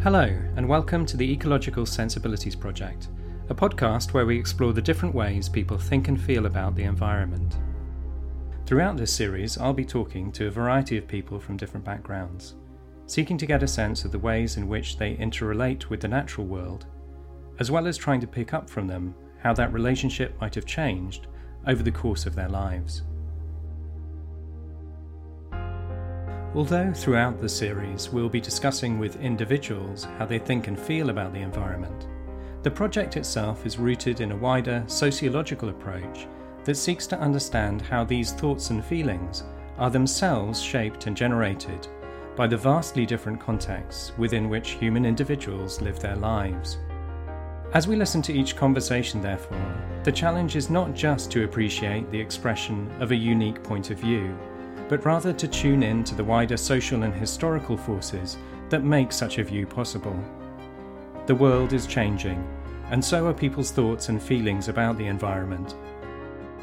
Hello, and welcome to the Ecological Sensibilities Project, a podcast where we explore the different ways people think and feel about the environment. Throughout this series, I'll be talking to a variety of people from different backgrounds, seeking to get a sense of the ways in which they interrelate with the natural world, as well as trying to pick up from them how that relationship might have changed over the course of their lives. Although throughout the series we'll be discussing with individuals how they think and feel about the environment, the project itself is rooted in a wider sociological approach that seeks to understand how these thoughts and feelings are themselves shaped and generated by the vastly different contexts within which human individuals live their lives. As we listen to each conversation, therefore, the challenge is not just to appreciate the expression of a unique point of view but rather to tune in to the wider social and historical forces that make such a view possible. The world is changing, and so are people's thoughts and feelings about the environment.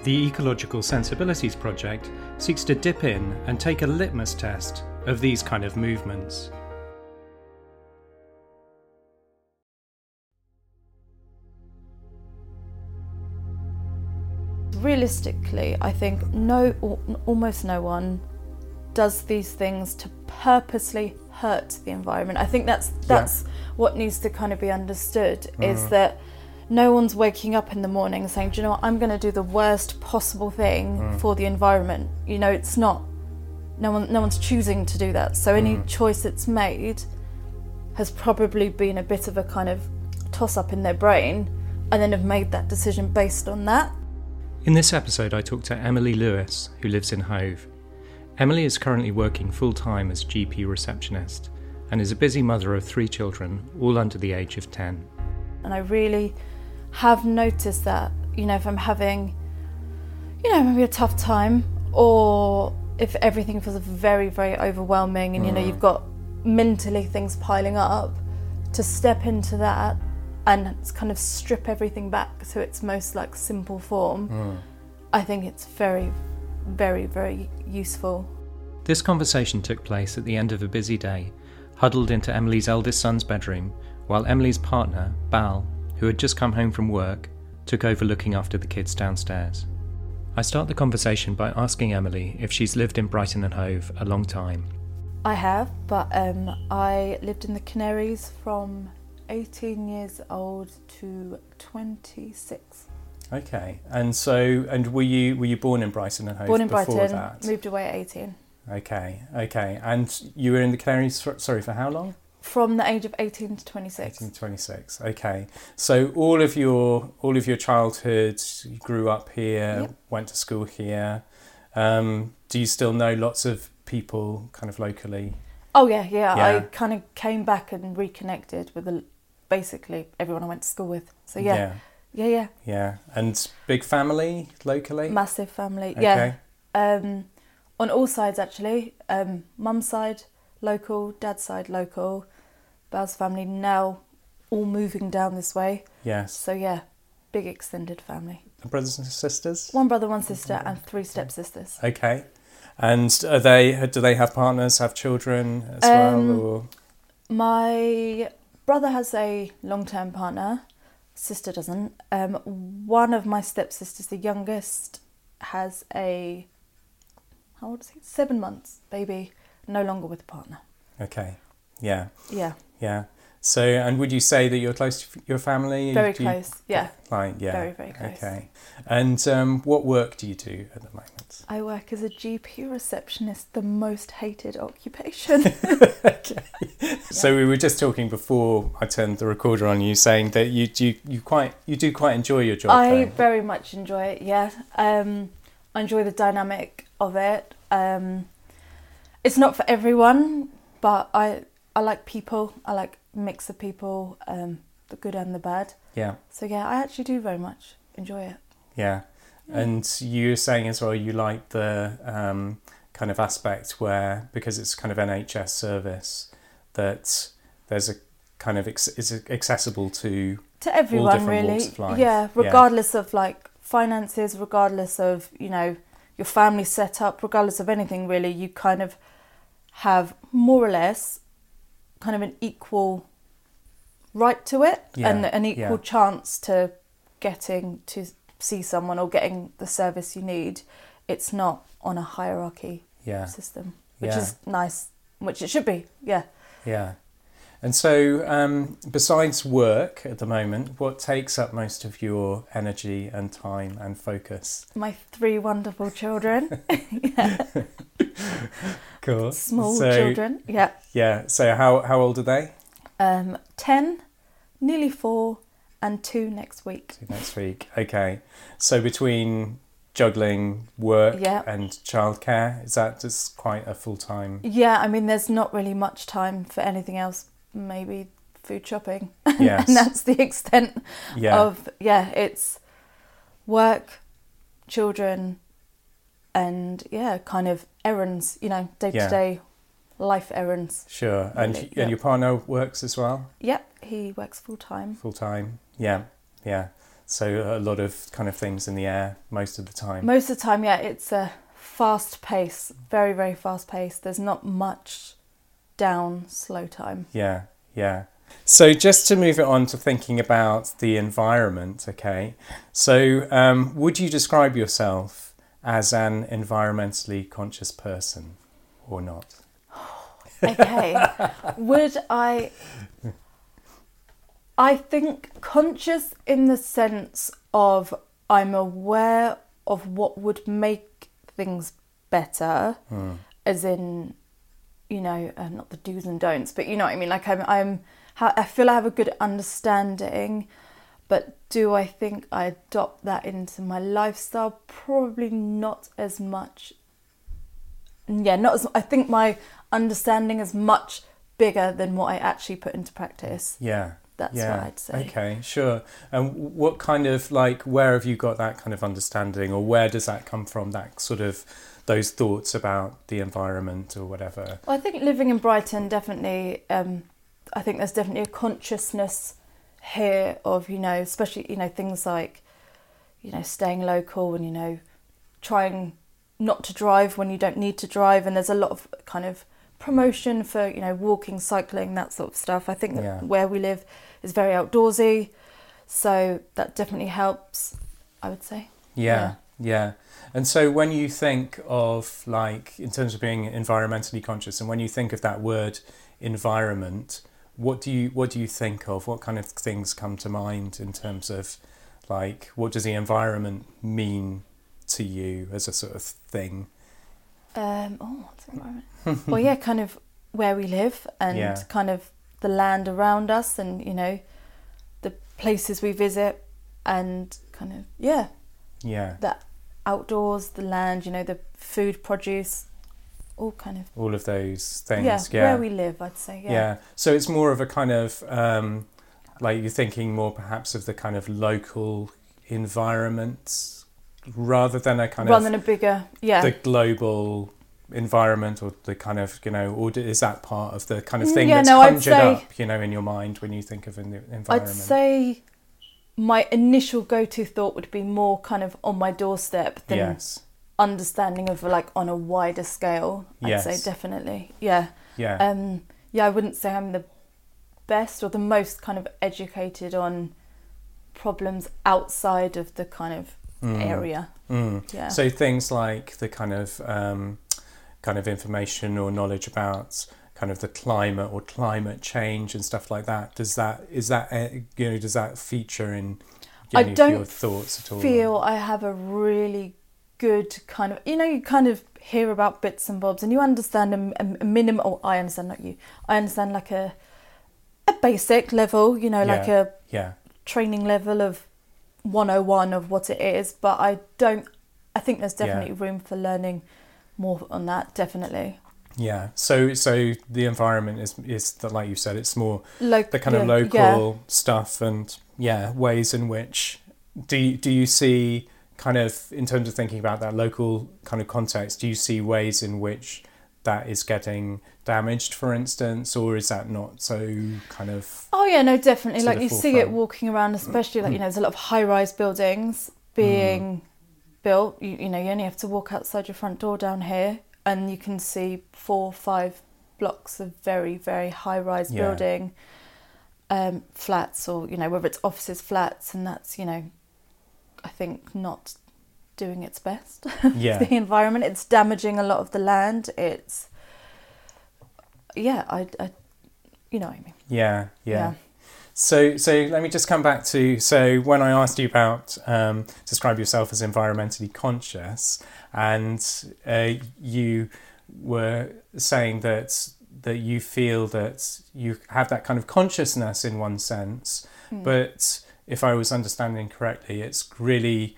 The Ecological Sensibilities Project seeks to dip in and take a litmus test of these kind of movements. Realistically, I think no, almost no one does these things to purposely hurt the environment. I think that's that's yeah. what needs to kind of be understood mm. is that no one's waking up in the morning saying, "Do you know what? I'm going to do the worst possible thing mm. for the environment." You know, it's not. No one, no one's choosing to do that. So any mm. choice that's made has probably been a bit of a kind of toss up in their brain, and then have made that decision based on that. In this episode, I talked to Emily Lewis, who lives in Hove. Emily is currently working full time as GP receptionist and is a busy mother of three children, all under the age of 10. And I really have noticed that, you know, if I'm having, you know, maybe a tough time or if everything feels very, very overwhelming and, you know, mm. you've got mentally things piling up, to step into that and kind of strip everything back to its most like simple form, mm. I think it's very, very, very useful. This conversation took place at the end of a busy day, huddled into Emily's eldest son's bedroom, while Emily's partner, Bal, who had just come home from work, took over looking after the kids downstairs. I start the conversation by asking Emily if she's lived in Brighton and Hove a long time. I have, but um, I lived in the Canaries from 18 years old to 26. Okay, and so and were you were you born in Brighton and Hove born in before Brighton, that? Moved away at 18. Okay, okay, and you were in the Canaries. For, sorry, for how long? From the age of 18 to 26. 18 to 26. Okay, so all of your all of your childhood, you grew up here, yep. went to school here. Um, do you still know lots of people, kind of locally? Oh yeah, yeah. yeah. I kind of came back and reconnected with a basically everyone I went to school with. So yeah. Yeah. Yeah, yeah. Yeah. And big family locally? Massive family. Okay. Yeah. Um, on all sides actually. Um, mum's side local, dad's side local. Bal's family now all moving down this way. Yes. So yeah, big extended family. brothers and sisters? One brother, one sister, and three stepsisters. Okay. And are they? Do they have partners? Have children as um, well? Or my brother has a long term partner, sister doesn't. Um, one of my stepsisters, the youngest, has a how old is he? Seven months baby, no longer with a partner. Okay. Yeah. Yeah. Yeah. So, and would you say that you're close to your family? Very you, close, yeah. Like, yeah. Very, very close. Okay. And um, what work do you do at the moment? I work as a GP receptionist, the most hated occupation. okay. Yeah. So we were just talking before I turned the recorder on you, saying that you do you quite you do quite enjoy your job. I though. very much enjoy it. Yeah. Um, I enjoy the dynamic of it. Um, it's not for everyone, but I I like people. I like mix of people, um, the good and the bad. Yeah. So yeah, I actually do very much enjoy it. Yeah, yeah. and you were saying as well you like the um, kind of aspect where because it's kind of NHS service that there's a kind of ex- is accessible to to everyone really. Yeah, regardless yeah. of like finances, regardless of you know your family setup, regardless of anything really, you kind of have more or less kind of an equal right to it Yeah, and an equal yeah. chance to getting to see someone or getting the service you need. It's not on a hierarchy Yeah. system, which is nice, which it should be. Yeah. Yeah. And so, um, besides work at the moment, what takes up most of your energy and time and focus? My three wonderful children, Cool. small So- children. Yeah. Yeah. So, how how old are they? Um, 10, nearly four, and two next week. Next week. Okay. So between juggling work Yeah. and childcare, is that just quite a full time? Yeah, I mean, there's not really much time for anything else, maybe food shopping. Yes. and that's the extent Yeah. of, yeah, it's work, children, and yeah, kind of errands, you know, day to day life errands. Sure. And Really, and yeah. your partner works as well, Yep, he works full time. full time. Yeah. Yeah. So a lot of kind of things in the air most of the time. Most of the time, yeah, it's a fast pace, very, very fast pace. There's not much down, slow time. Yeah, yeah. So just to move it on to thinking about the environment, okay. So um, would you describe yourself as an environmentally conscious person or not? Okay. Would I? I think conscious in the sense of I'm aware of what would make things better, as in, you know, uh, not the do's and don'ts, but you know what I mean. Like I'm, I'm, I feel I have a good understanding, but do I think I adopt that into my lifestyle? Probably not as much yeah, not as I think my understanding is much bigger than what I actually put into practice. Yeah. That's yeah. what I'd say. Okay, sure. And what kind of like where have you got that kind of understanding or where does that come from that sort of those thoughts about the environment or whatever? Well, I think living in Brighton definitely. Um, I think there's definitely a consciousness here of you know, especially you know things like, you know, staying local and you know, trying not to drive when you don't need to drive, and there's a lot of kind of promotion for you know walking, cycling, that sort of stuff. I think Yeah. where we live is very outdoorsy, so that definitely helps. I would say. Yeah, yeah. And so when you think of like in terms of being environmentally conscious and when you think of that word environment, what do you what do you think of? What kind of things come to mind in terms of like what does the environment mean to you as a sort of thing? Um, oh, what's environment? well, yeah, kind of where we live and Yeah. kind of the land around us and, you know, the places we visit and kind of, yeah, Yeah. the outdoors, the land, you know, the food produce, all kind of, All of those things. yeah, Yeah. where we live, I'd say, yeah. yeah. So it's more of a kind of um, like you're thinking more perhaps of the kind of local environment rather than a kind Rather of than a bigger, yeah. the global environment or the kind of you know or is that part of the kind of Mm, thing yeah, that's no, conjured say- up you know in your mind when you think of an environment I'd say my initial go-to thought would be more kind of on my doorstep than yes understanding of like on a wider scale. I'd Yes. say definitely, yeah. yeah Um, yeah, I wouldn't say I'm the best or the most kind of educated on problems outside of the kind of area. Mm. Yeah. So things like the kind of um, kind of information or knowledge about kind of the climate or climate change and stuff like that. Does that is that uh, you know does that feature in I don't your thoughts at all? feel I have a really good kind of you know you kind of hear about bits and bobs and you understand a, a, a minimum or I understand not you I understand like a a basic level you know like Yeah. a yeah training level of 101 of what it is but I don't I think there's Yeah. definitely room for learning more on that definitely yeah. So so the environment is is the, like you said it's more like the kind of local yeah. stuff and yeah ways in which do you, do you see kind of in terms of thinking about that local kind of context do you see ways in which that is getting damaged for instance or is that not so kind of Oh yeah, no, definitely. Like you see it walking around, especially like you know, there's a lot of high-rise buildings being built. You, you know, you only have to walk outside your front door down here, and you can see four, five blocks of very, very high-rise Yeah. building. um, flats or you know whether it's offices, flats, and that's you know, I think not doing its best. Yeah. the environment. It's damaging a lot of the land. It's yeah, I, I you know what I mean. Yeah, yeah. Yeah. So, so let me just come back to so when I asked you about um, describe yourself as environmentally conscious, and uh, you were saying that that you feel that you have that kind of consciousness in one sense, Hmm. but if I was understanding correctly, it's really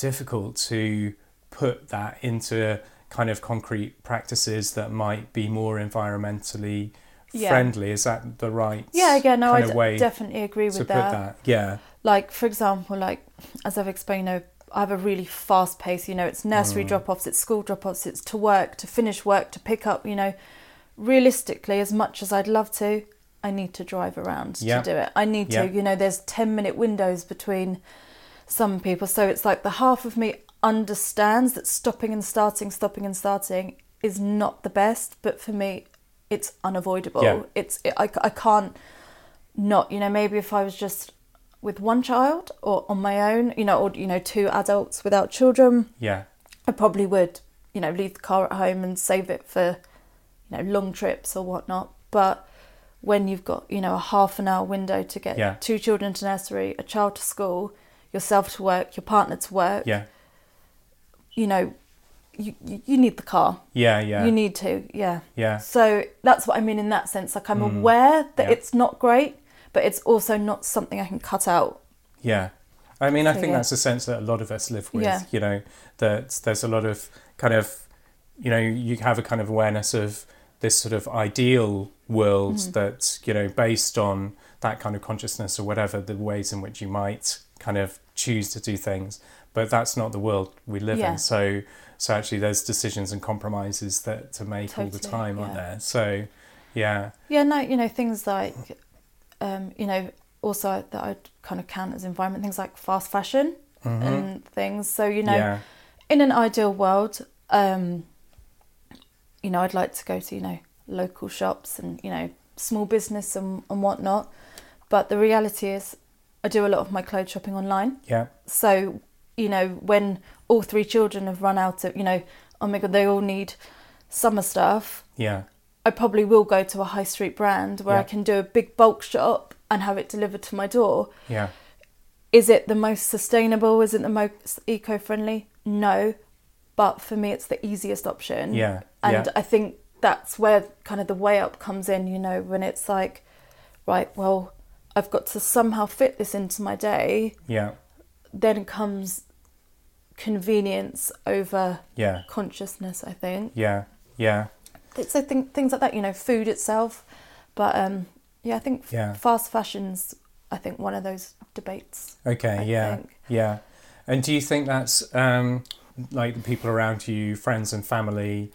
difficult to put that into kind of concrete practices that might be more environmentally Yeah. friendly. Is that the right Yeah, again, no, I d- definitely agree to with put that. that? Yeah, Like for example, like as I've explained, you know, I have a really fast pace. You know, it's nursery Mm. drop-offs, it's school drop-offs, it's to work, to finish work, to pick up. You know, realistically, as much as I'd love to, I need to drive around Yeah. to do it. I need Yeah. to. You know, there's ten-minute windows between some people, so it's like the half of me understands that stopping and starting, stopping and starting is not the best, but for me, it's unavoidable. Yeah. It's it, I, I can't not you know maybe if I was just with one child or on my own you know or you know two adults without children yeah, I probably would you know leave the car at home and save it for you know long trips or whatnot but when you've got you know a half an hour window to get Yeah. two children to nursery a child to school yourself to work your partner to work yeah, you know you, you, need the car yeah, yeah, you need to yeah yeah, so that's what I mean in that sense. Like I'm Mm. aware that Yeah. it's not great, but it's also not something I can cut out. yeah. I mean, I So, think yeah. that's a sense that a lot of us live with. Yeah. You know, that there's a lot of kind of, you know, you have a kind of awareness of this sort of ideal world Mm-hmm. that you know, based on that kind of consciousness or whatever the ways in which you might kind of choose to do things. But that's not the world we live Yeah. in. So, so actually, there's decisions and compromises that to make all the Totally, time, aren't there? So, yeah, Yeah, no, you know things like, um, you know, also that I'd kind of count as environment things like fast fashion Mhm. and things. So you know, yeah, in an ideal world, um, you know, I'd like to go to you know local shops and you know small business and, and whatnot. But the reality is, I do a lot of my clothes shopping online. yeah, So, you know, when all three children have run out of, you know, oh my god, they all need summer stuff, yeah, I probably will go to a high street brand where I can do a big bulk shop and have it delivered to my door. yeah, Is it the most sustainable? Is it the most eco friendly? No. But for me, it's the easiest option. yeah, And yeah. I think that's where kind of the weigh up comes in, you know, when it's like, right, well, I've got to somehow fit this into my day Yeah, then comes convenience over yeah, consciousness i think. Yeah, yeah, it's i think things like that you know food itself. But um yeah i think f- Yeah. fast fashion's i think one of those debates Okay, I yeah, think. yeah. And do you think that's um, like the people around you, friends and family,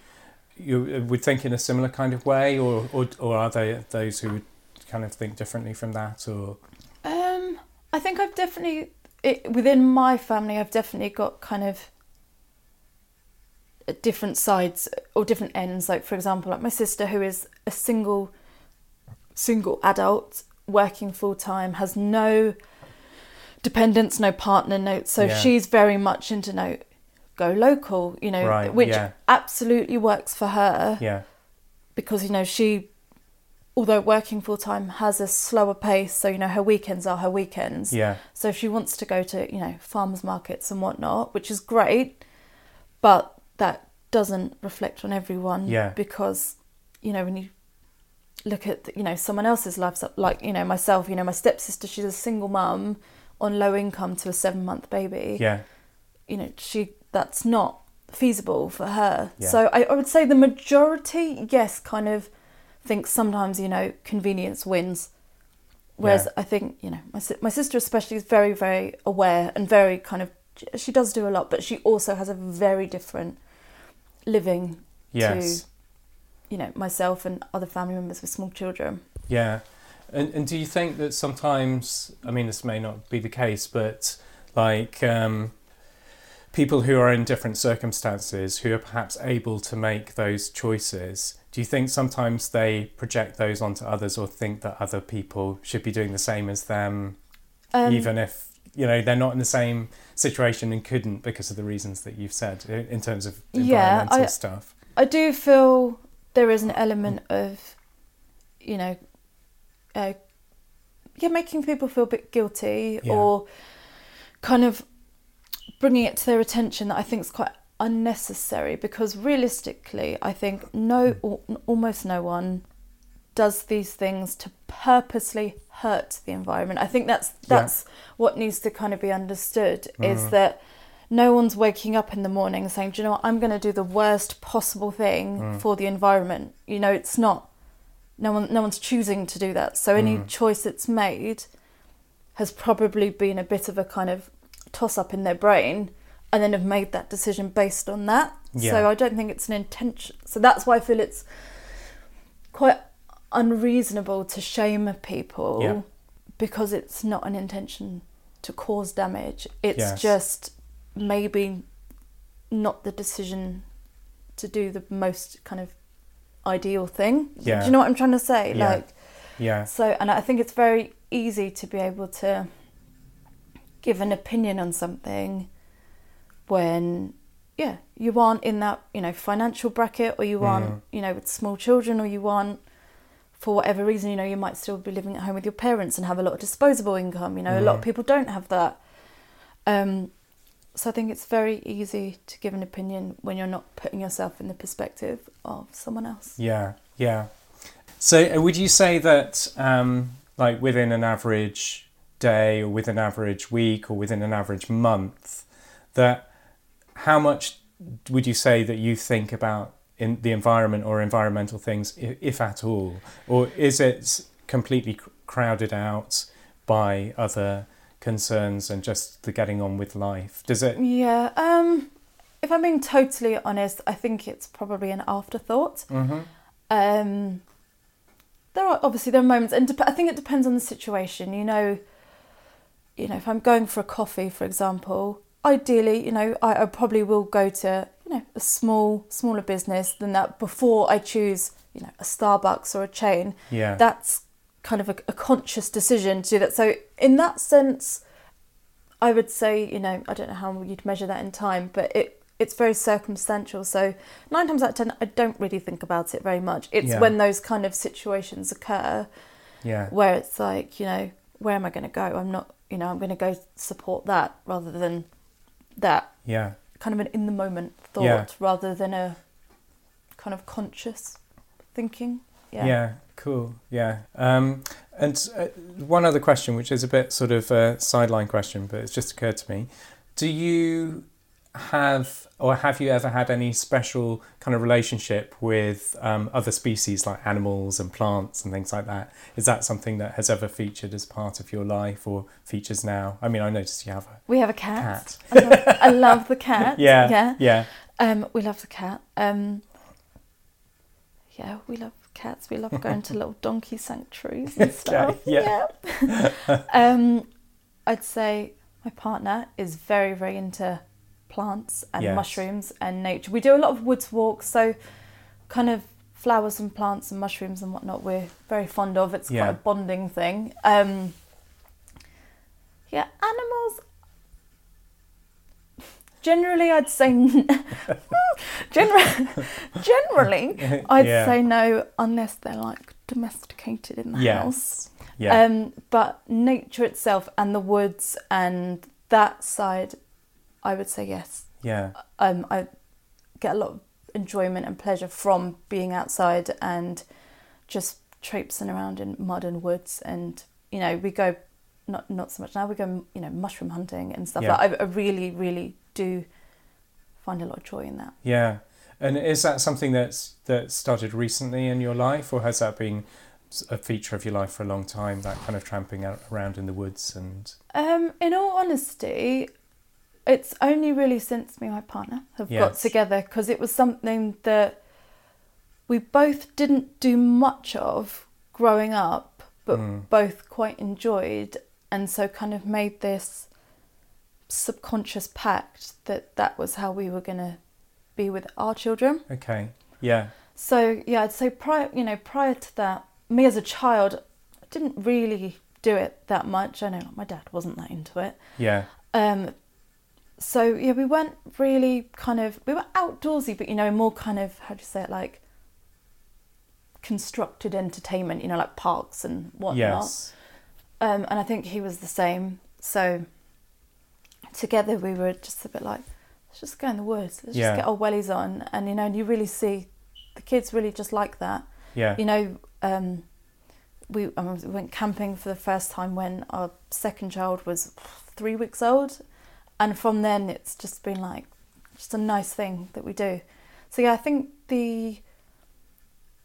you would think in a similar kind of way, or or, or are they those who would kind of think differently from that, or um i think i've definitely it, within my family i've definitely got kind of different sides or different ends like for example like my sister who is a single single adult working full time has no dependents no partner no so Yeah. she's very much into no go local you know Right, which yeah. absolutely works for her yeah, because you know she although working full time has a slower pace so you know her weekends are her weekends yeah, so if she wants to go to, you know, farmers markets and whatnot, which is great, but that doesn't reflect on everyone. Yeah. Because, you know, when you look at, you know, someone else's life, like, you know, myself, you know, my stepsister, she's a single mum on low income to a seven month baby. yeah, You know, she, that's not feasible for her. Yeah. So I, I would say the majority, yes, kind of think sometimes, you know, convenience wins. Whereas Yeah. I think you know my my sister especially is very very aware and very kind of she does do a lot, but she also has a very different living yes, to you know myself and other family members with small children. yeah. And and do you think that sometimes, I mean, this may not be the case, but like um, people who are in different circumstances who are perhaps able to make those choices, do you think sometimes they project those onto others or think that other people should be doing the same as them, um, even if you know they're not in the same situation and couldn't because of the reasons that you've said in terms of environmental yeah, I, stuff? I do feel there is an element of, you know, uh, yeah, making people feel a bit guilty yeah. or kind of bringing it to their attention that I think is quite unnecessary because realistically, I think no, hmm. almost no one does these things to purposely hurt the environment. I think that's that's yeah. what needs to kind of be understood mm. is that no one's waking up in the morning saying, "Do you know what? I'm going to do the worst possible thing mm. for the environment." You know, it's not. No one, no one's choosing to do that. So any mm. choice that's made has probably been a bit of a kind of toss up in their brain and then have made that decision based on that. Yeah. So I don't think it's an intention. So that's why I feel it's quite unreasonable to shame people yeah. because it's not an intention to cause damage. It's yes. just maybe not the decision to do the most kind of ideal thing. Yeah. Do you know what I'm trying to say? Yeah. Like Yeah. So and I think it's very easy to be able to give an opinion on something when yeah you aren't in that you know financial bracket or you aren't mm. you know with small children or you aren't for whatever reason you know you might still be living at home with your parents and have a lot of disposable income you know mm. a lot of people don't have that um, so I think it's very easy to give an opinion when you're not putting yourself in the perspective of someone else. Yeah, yeah. So uh, would you say that, um, like within an average day, or within an average week, or within an average month, that how much would you say that you think about in the environment or environmental things, if, if at all, or is it completely crowded out by other concerns and just the getting on with life? Does it? Yeah. Um, if I'm being totally honest, I think it's probably an afterthought. Mm-hmm. Um, there are obviously there are moments, and I think it depends on the situation. You know, you know, if I'm going for a coffee, for example, ideally, you know, I, I probably will go to you know a small smaller business than that before I choose you know a Starbucks or a chain. Yeah, that's kind of a, a conscious decision to do that. So in that sense, I would say you know I don't know how you'd measure that in time, but it it's very circumstantial. So nine times out of ten, I don't really think about it very much. It's yeah. when those kind of situations occur, yeah, where it's like you know where am I going to go? I'm not you know I'm going to go support that rather than that yeah. kind of an in the moment thought yeah. rather than a kind of conscious thinking. Yeah. Yeah cool. Yeah. Um, and uh, one other question which is a bit sort of a sideline question but it's just occurred to me. Do you have or have you ever had any special kind of relationship with um, other species like animals and plants and things like that? Is that something that has ever featured as part of your life or features now? I mean, I noticed you have a we have a cat. cat. I, love, I, love, the cat. Yeah, yeah, yeah. Um, we love the cat. Um, yeah, we love cats. We love going to little donkey sanctuaries and stuff. Yeah. yeah. um, I'd say my partner is very, very into plants and yes. mushrooms and nature. We do a lot of woods walks, so kind of flowers and plants and mushrooms and whatnot we're very fond of. It's yeah. quite a bonding thing. Um, yeah, animals. Generally, I'd say generally, generally, I'd yeah. say no unless they're like domesticated in the yes. house. Yeah. Um, but nature itself and the woods and that side I would say yes. Yeah. Um, I get a lot of enjoyment and pleasure from being outside and just traipsing around in mud and woods. And you know, we go not not so much now. We go you know mushroom hunting and stuff. Yeah. Like I, I really really do find a lot of joy in that. Yeah. And is that something that's that started recently in your life, or has that been a feature of your life for a long time? That kind of tramping out around in the woods and. Um, in all honesty, it's only really since me and my partner have yes. got together because it was something that we both didn't do much of growing up, but mm. both quite enjoyed, and so kind of made this subconscious pact that that was how we were going to be with our children. Okay. Yeah. So yeah, I'd say prior, you know, prior to that, me as a child, I didn't really do it that much. I know my dad wasn't that into it. Yeah. Um, so yeah, we weren't really kind of we were outdoorsy, but you know, more kind of how do you say it, like constructed entertainment. You know, like parks and whatnot. Yes. Um, and I think he was the same. So together we were just a bit like, let's just go in the woods. Let's Yeah. just get our wellies on, and you know, and you really see the kids really just like that. Yeah. You know, um, we, um, we went camping for the first time when our second child was three weeks old, and from then it's just been like just a nice thing that we do. So yeah, I think the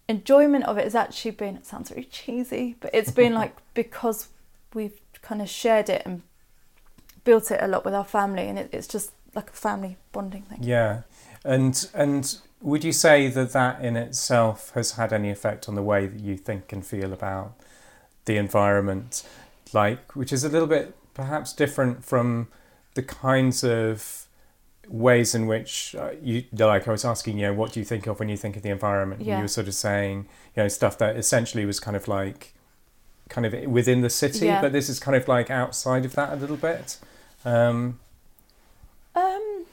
enjoyment of it has actually been. It sounds very cheesy, but it's been like because we've kind of shared it and built it a lot with our family, and it, it's just like a family bonding thing. Yeah, and and would you say that that in itself has had any effect on the way that you think and feel about the environment, like which is a little bit perhaps different from the kinds of ways in which uh, you like I was asking you know what do you think of when you think of the environment and you were sort of saying you know stuff that essentially was kind of like kind of within the city Yeah. but this is kind of like outside of that a little bit um Um,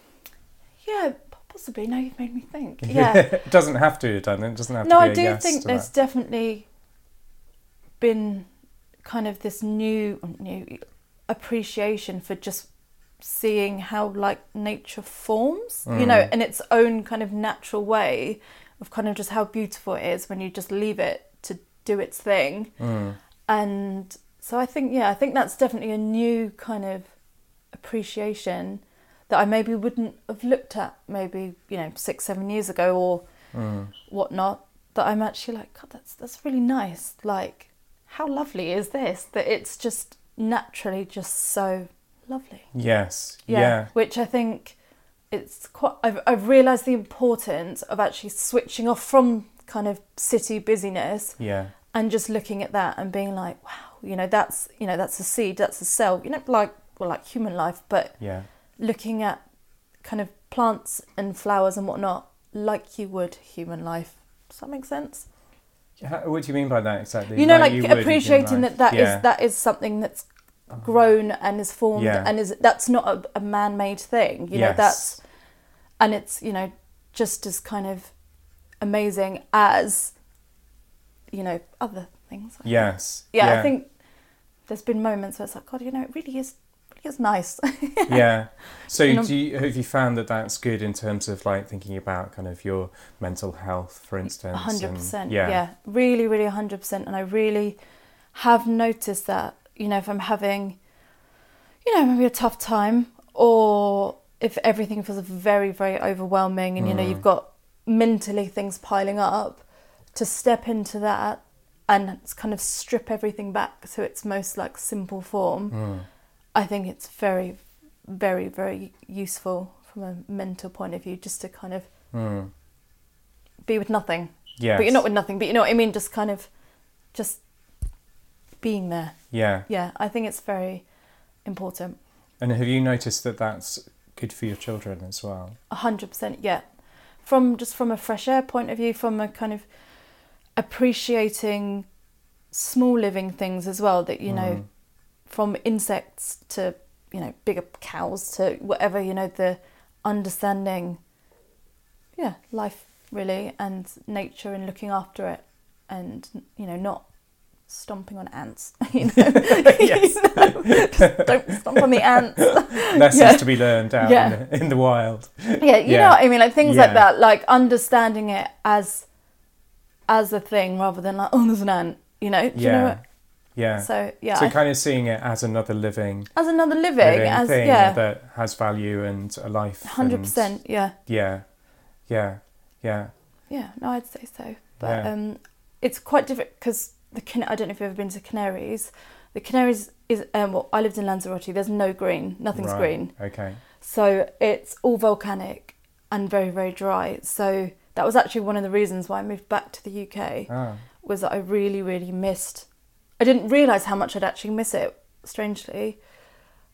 yeah, possibly. Now you've made me think. Yeah. it doesn't have to done it doesn't have no, to be I do yes think there's that. definitely been kind of this new new appreciation for just seeing how like nature forms, you know, Mm. in its own kind of natural way of kind of just how beautiful it is when you just leave it to do its thing. Mm. And so I think yeah, I think that's definitely a new kind of appreciation that I maybe wouldn't have looked at maybe, you know, six, seven years ago or Mm. whatnot that I'm actually like, God, that's that's really nice. Like, how lovely is this? That it's just naturally just so lovely. yes Yeah. yeah Which I think it's quite. I've I've realised the importance of actually switching off from kind of city busyness yeah and just looking at that and being like, wow, you know, that's you know that's a seed, that's a cell. You know, like well, like human life, but yeah looking at kind of plants and flowers and whatnot like you would human life. Does that make sense? How, what do you mean by that exactly You know, like, you appreciating that that is yeah. that is something that's grown and is formed Yeah. and is that's not a, a man-made thing. You know, that's and it's you know just as kind of amazing as you know other things. I yes Yeah, I think there's been moments where it's like, God, you know, it really is, really is nice. yeah so You know- do you, have you found that that's good in terms of like thinking about kind of your mental health for instance hundred and- percent. yeah Yeah, really, really, a hundred percent. And I really have noticed that. You know, if I'm having, you know, maybe a tough time, or if everything feels very, very overwhelming, and you know, Mm. you've got mentally things piling up, to step into that and kind of strip everything back to its most like simple form. Mm. I think it's very, very, very useful from a mental point of view, just to kind of Mm. be with nothing. Yeah. But you're not with nothing. But you know what I mean? Just kind of, just being there. yeah Yeah, I think it's very important. and have you noticed that that's good for your children as well A hundred percent. Yeah, from just from a fresh air point of view, from a kind of appreciating small living things as well. That you know, Mm. from insects to you know bigger cows to whatever you know the understanding. Yeah, life really and nature and looking after it, and you know not stomping on ants. You know, Yes. You know? Just don't stomp on the ants. lessons Yeah. to be learned out Yeah. in, the, in the wild Yeah, you Yeah. know what I mean, like things Yeah. like that, like understanding it as as a thing rather than like, oh, there's an ant. You know, do you know yeah what? yeah So yeah, so I- kind of seeing it as another living, as another living, living as thing yeah, that has value and a life hundred percent, yeah, yeah yeah yeah yeah. No, I'd say so, but Yeah. um, it's quite different because the Can- I don't know if you've ever been to Canaries. The Canaries is um, well, I lived in Lanzarote. There's no green, nothing's Right. green. okay So it's all volcanic and very, very dry. So that was actually one of the reasons why I moved back to the UK ah was that I really, really missed. I didn't realise how much I'd actually miss it. Strangely,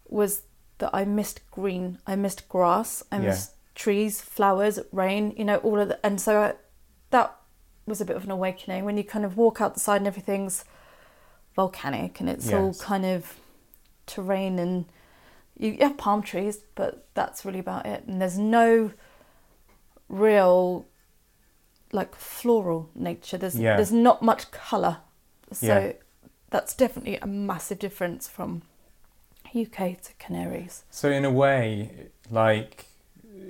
was that I missed green. I missed grass. I Yeah. missed trees, flowers, rain. You know, all of the, and so I, that was a bit of an awakening when you kind of walk out the side and everything's volcanic and it's all kind of terrain and you have palm trees, but that's really about it. And there's no real like floral nature. There's Yeah. there's not much colour. So Yeah. that's definitely a massive difference from UK to Canaries. So in a way, like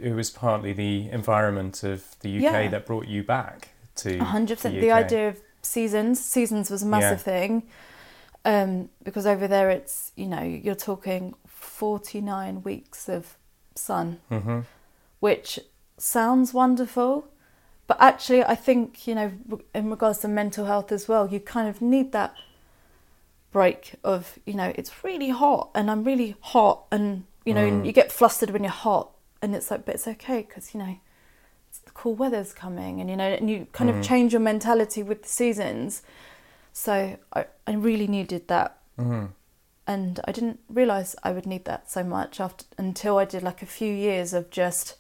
it was partly the environment of the UK Yeah. that brought you back to A hundred percent. the The idea of seasons, seasons was a massive thing, um, because over there it's you know you're talking forty nine weeks of sun, hmm which sounds wonderful, but actually I think you know in regards to mental health as well, you kind of need that break of you know it's really hot and I'm really hot and you know Mm. you get flustered when you're hot and it's like but it's okay because you know cool weather's coming and you know and you kind Mm. of change your mentality with the seasons so I, I really needed that hmm and I didn't realize I would need that so much after until I did like a few years of just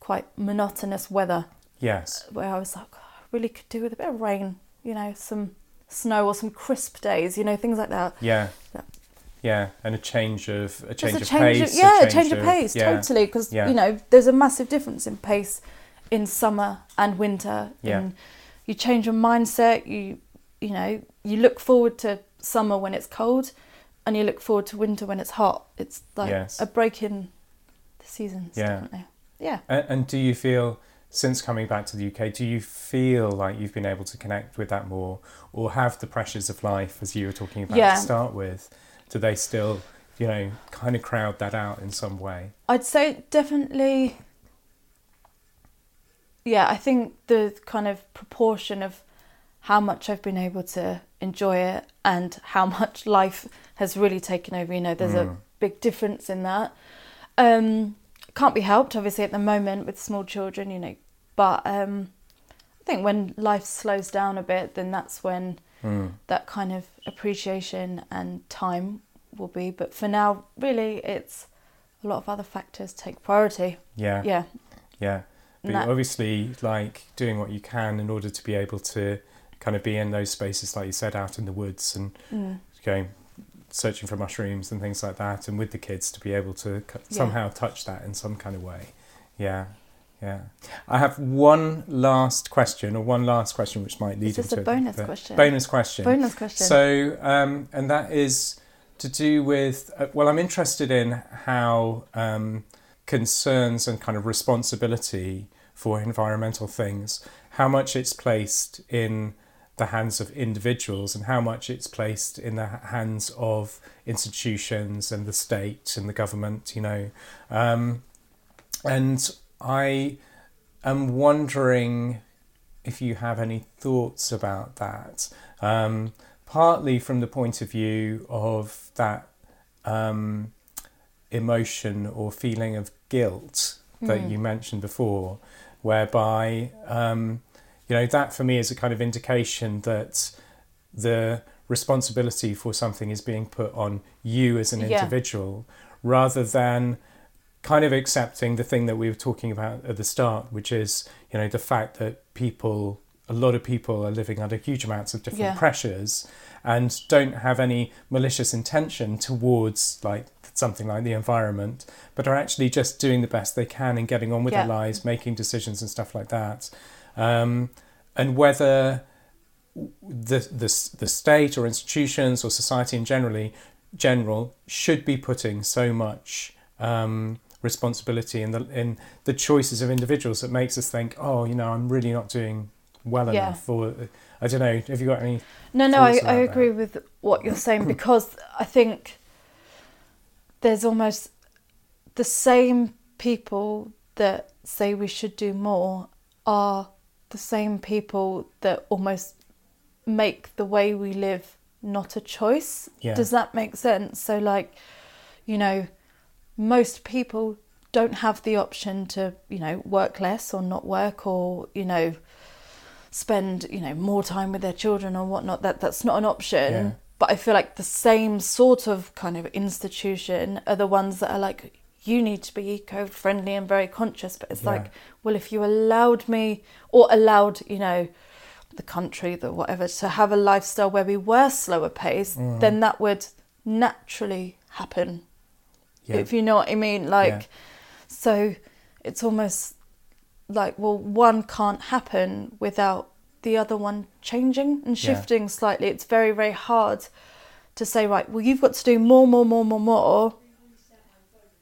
quite monotonous weather Yes. where I was like "Oh, I really could do with a bit of rain you know some snow or some crisp days you know things like that Yeah. Yeah. Yeah, and a change of a change of a change pace. of, yeah a change of pace yeah. totally because Yeah. you know there's a massive difference in pace in summer and winter Yeah. and you change your mindset you you know you look forward to summer when it's cold and you look forward to winter when it's hot it's like Yes. a break in the seasons Yeah. definitely yeah And, and do you feel, since coming back to the UK, do you feel like you've been able to connect with that more, or have the pressures of life, as you were talking about Yeah. to start with, do they still, you know, kind of crowd that out in some way? I'd say definitely. Yeah, I think the kind of proportion of how much I've been able to enjoy it and how much life has really taken over. You know, there's Mm. a big difference in that. Um, can't be helped, obviously, at the moment with small children. You know, but um, I think when life slows down a bit, then that's when Mm. that kind of appreciation and time will be. But for now, really, it's a lot of other factors take priority. Yeah, Yeah. yeah. But that- obviously, like doing what you can in order to be able to kind of be in those spaces, like you said, out in the woods and Mm. going searching for mushrooms and things like that, and with the kids to be able to c- Yeah. somehow touch that in some kind of way. Yeah, yeah. I have one last question, or one last question, which might lead Is this into a bonus the- question? Bonus question. Bonus question. So, um, and that is to do with, uh, well, I'm interested in how um, concerns and kind of responsibility for environmental things, how much it's placed in the hands of individuals and how much it's placed in the hands of institutions and the state and the government, you know. Um, and I am wondering if you have any thoughts about that. Um, partly from the point of view of that um, emotion or feeling of guilt that Mm. you mentioned before, whereby um, you know that for me is a kind of indication that the responsibility for something is being put on you as an Yeah. individual rather than kind of accepting the thing that we were talking about at the start which is you know the fact that people a lot of people are living under huge amounts of different Yeah. pressures and don't have any malicious intention towards like something like the environment but are actually just doing the best they can and getting on with Yeah. their lives making decisions and stuff like that um, and whether the, the the state or institutions or society in generally general should be putting so much um, responsibility in the in the choices of individuals that makes us think, oh, you know, I'm really not doing well Yeah. enough, or I don't know. Have you got any? No, no, I, I that? agree with what you're saying because I think there's almost the same people that say we should do more are the same people that almost make the way we live not a choice. Yeah. Does that make sense? So, like, you know, most people don't have the option to, you know, work less or not work or, you know, spend, you know, more time with their children or whatnot. That that's not an option. Yeah. But I feel like the same sort of kind of institution are the ones that are like, you need to be eco-friendly and very conscious. But it's Yeah. like, well, if you allowed me or allowed, you know, the country, the whatever, to have a lifestyle where we were slower paced, Mm. then that would naturally happen. Yeah. If you know what I mean, like, Yeah. so it's almost like, well, one can't happen without the other one changing and Yeah. shifting slightly. It's very, very hard to say, right, well, you've got to do more, more, more, more, more,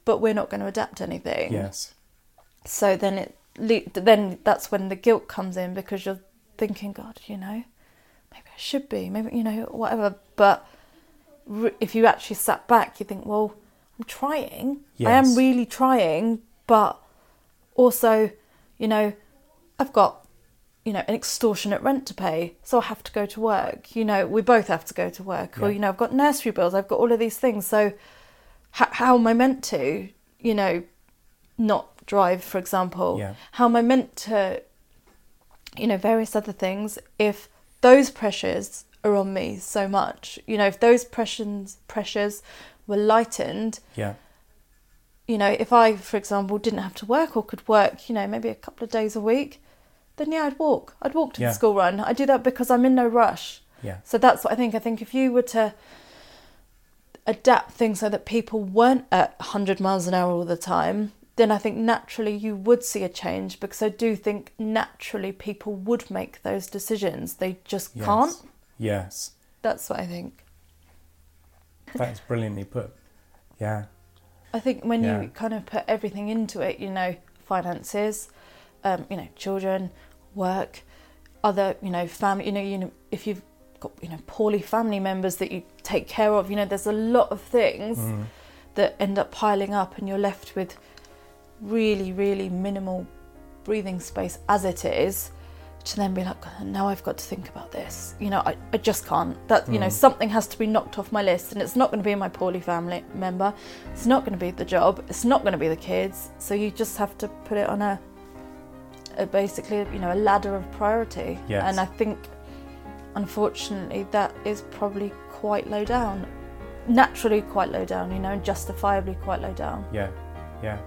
but we're not going to adapt anything. yes. So then it, then that's when the guilt comes in because you're thinking, God, you know, maybe I should be, maybe you know, whatever. But if you actually sat back, you think, well, I'm trying. I am really trying, but also, you know, I've got you know an extortionate rent to pay, so I have to go to work. You know, we both have to go to work, or you know, I've got nursery bills, I've got all of these things. So, h- how am I meant to, you know, not drive, for example? Yeah. How am I meant to, you know, various other things if those pressures are on me so much? You know, if those pressures pressures were lightened, Yeah. you know, if I, for example, didn't have to work or could work, you know, maybe a couple of days a week, then yeah, I'd walk. I'd walk to Yeah. the school run. I do that because I'm in no rush. Yeah. So that's what I think. I think if you were to adapt things so that people weren't at 100 miles an hour all the time, then I think naturally you would see a change because I do think naturally people would make those decisions. They just Yes. can't. Yes. That's what I think. That's brilliantly put. Yeah. I think when Yeah. you kind of put everything into it, you know, finances, um, you know, children, work, other, you know, family, you know, you know, if you've got, you know, poorly family members that you take care of, you know, there's a lot of things Mm. that end up piling up and you're left with really, really minimal breathing space as it is to then be like, "God, now I've got to think about this. You know, I, I just can't. That, you know, Mm. something has to be knocked off my list and it's not going to be my poorly family member. It's not going to be the job. It's not going to be the kids. So you just have to put it on a, a basically, you know, a ladder of priority. Yes. And I think, unfortunately, that is probably quite low down. Naturally quite low down, you know, and justifiably quite low down. Yeah. Yeah.